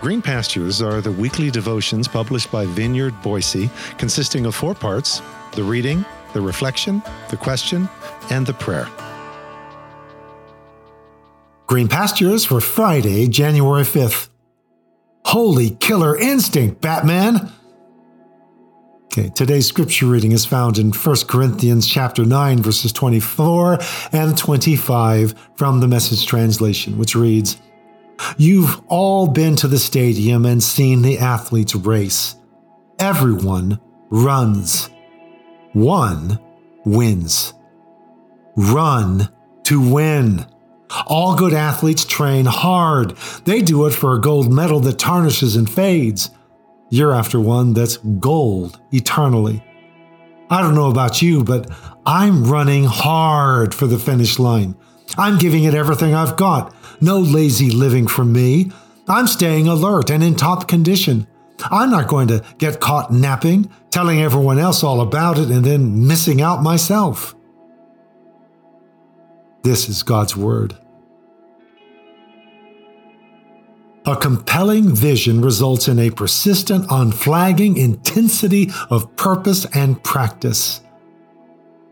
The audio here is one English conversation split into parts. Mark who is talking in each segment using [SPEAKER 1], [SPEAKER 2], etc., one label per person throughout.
[SPEAKER 1] Green Pastures are the weekly devotions published by Vineyard Boise, consisting of four parts the reading, the reflection, the question, and the prayer.
[SPEAKER 2] Green Pastures for Friday, January 5th. Holy killer instinct, Batman! Okay, today's scripture reading is found in 1 Corinthians chapter 9 verses 24 and 25 from the message translation, which reads, You've all been to the stadium and seen the athletes race. Everyone runs. One wins. Run to win. All good athletes train hard. They do it for a gold medal that tarnishes and fades. You're after one that's gold eternally. I don't know about you, but I'm running hard for the finish line. I'm giving it everything I've got. No lazy living for me. I'm staying alert and in top condition. I'm not going to get caught napping, telling everyone else all about it, and then missing out myself. This is God's Word. A compelling vision results in a persistent, unflagging intensity of purpose and practice.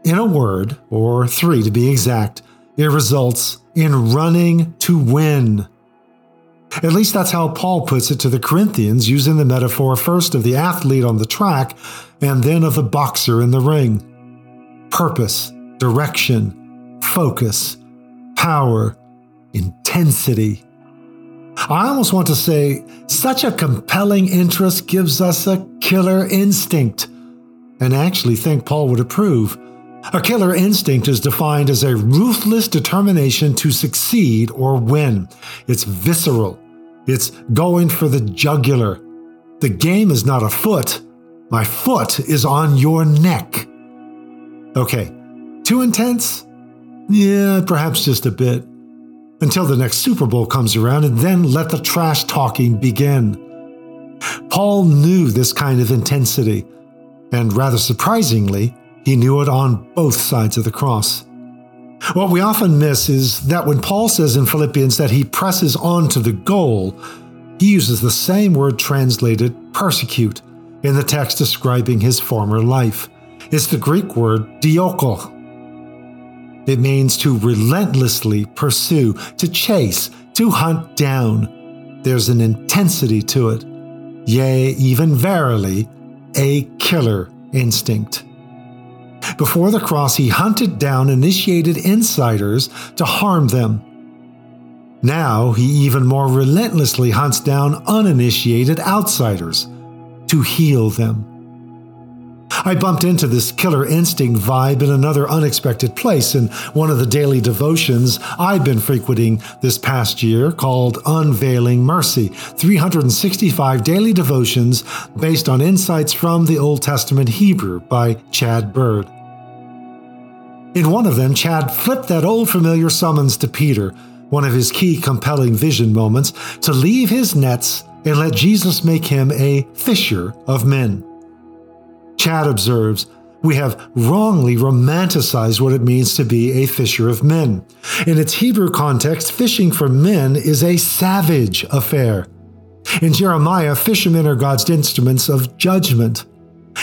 [SPEAKER 2] In a word, or three to be exact, it results in running to win. At least that's how Paul puts it to the Corinthians, using the metaphor first of the athlete on the track and then of the boxer in the ring. Purpose, direction, focus, power, intensity. I almost want to say, such a compelling interest gives us a killer instinct. And I actually think Paul would approve. A killer instinct is defined as a ruthless determination to succeed or win. It's visceral. It's going for the jugular. The game is not afoot. My foot is on your neck. Okay, too intense? Yeah, perhaps just a bit. Until the next Super Bowl comes around, and then let the trash talking begin. Paul knew this kind of intensity, and rather surprisingly, he knew it on both sides of the cross. What we often miss is that when Paul says in Philippians that he presses on to the goal, he uses the same word translated persecute in the text describing his former life. It's the Greek word dioko. It means to relentlessly pursue, to chase, to hunt down. There's an intensity to it. Yea, even verily, a killer instinct. Before the cross, he hunted down initiated insiders to harm them. Now he even more relentlessly hunts down uninitiated outsiders to heal them. I bumped into this killer instinct vibe in another unexpected place in one of the daily devotions I've been frequenting this past year called Unveiling Mercy 365 daily devotions based on insights from the Old Testament Hebrew by Chad Bird. In one of them, Chad flipped that old familiar summons to Peter, one of his key compelling vision moments, to leave his nets and let Jesus make him a fisher of men. Chad observes, we have wrongly romanticized what it means to be a fisher of men. In its Hebrew context, fishing for men is a savage affair. In Jeremiah, fishermen are God's instruments of judgment.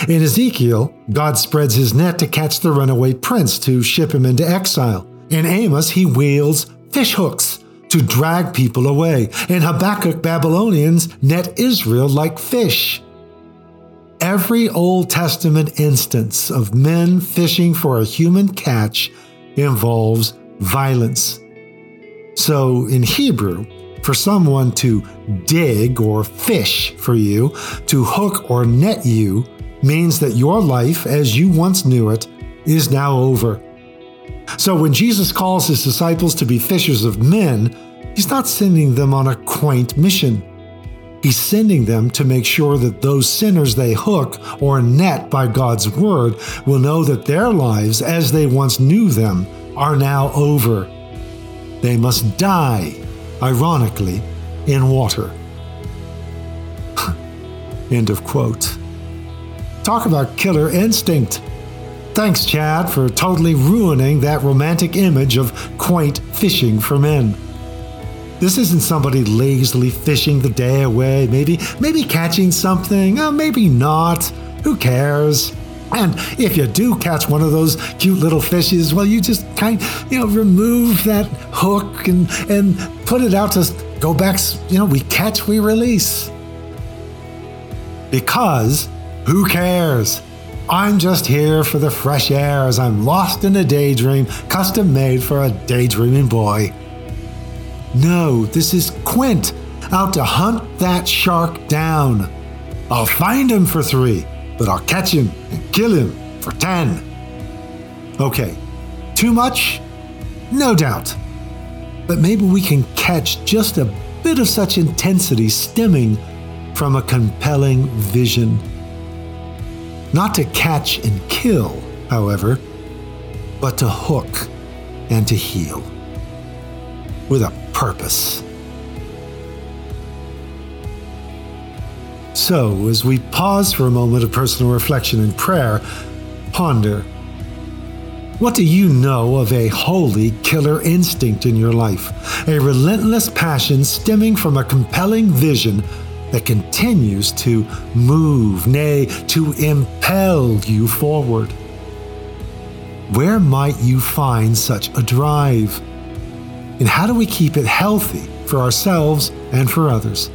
[SPEAKER 2] In Ezekiel, God spreads his net to catch the runaway prince to ship him into exile. In Amos, he wields fishhooks to drag people away. In Habakkuk, Babylonians net Israel like fish. Every Old Testament instance of men fishing for a human catch involves violence. So in Hebrew, for someone to dig or fish for you, to hook or net you, means that your life as you once knew it is now over. So when Jesus calls his disciples to be fishers of men, he's not sending them on a quaint mission. He's sending them to make sure that those sinners they hook or net by God's word will know that their lives, as they once knew them, are now over. They must die, ironically, in water. End of quote. Talk about killer instinct. Thanks, Chad, for totally ruining that romantic image of quaint fishing for men. This isn't somebody lazily fishing the day away, maybe maybe catching something, uh, maybe not. Who cares? And if you do catch one of those cute little fishes, well, you just kind, you know, remove that hook and and put it out to go back. You know, we catch, we release. Because who cares? I'm just here for the fresh air as I'm lost in a daydream custom made for a daydreaming boy. No, this is Quint out to hunt that shark down. I'll find him for three, but I'll catch him and kill him for ten. Okay, too much? No doubt. But maybe we can catch just a bit of such intensity stemming from a compelling vision. Not to catch and kill, however, but to hook and to heal. With a purpose. So, as we pause for a moment of personal reflection and prayer, ponder what do you know of a holy killer instinct in your life? A relentless passion stemming from a compelling vision that continues to move, nay, to impel you forward. Where might you find such a drive? And how do we keep it healthy for ourselves and for others?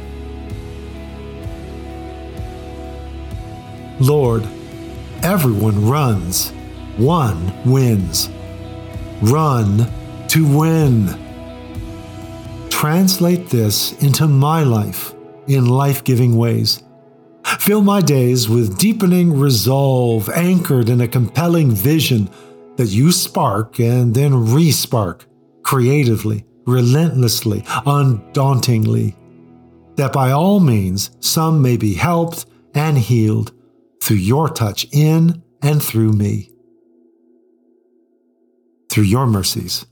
[SPEAKER 2] Lord, everyone runs, one wins. Run to win. Translate this into my life in life giving ways. Fill my days with deepening resolve, anchored in a compelling vision that you spark and then re spark creatively, relentlessly, undauntingly. That by all means, some may be helped and healed through your touch in and through me. Through your mercies.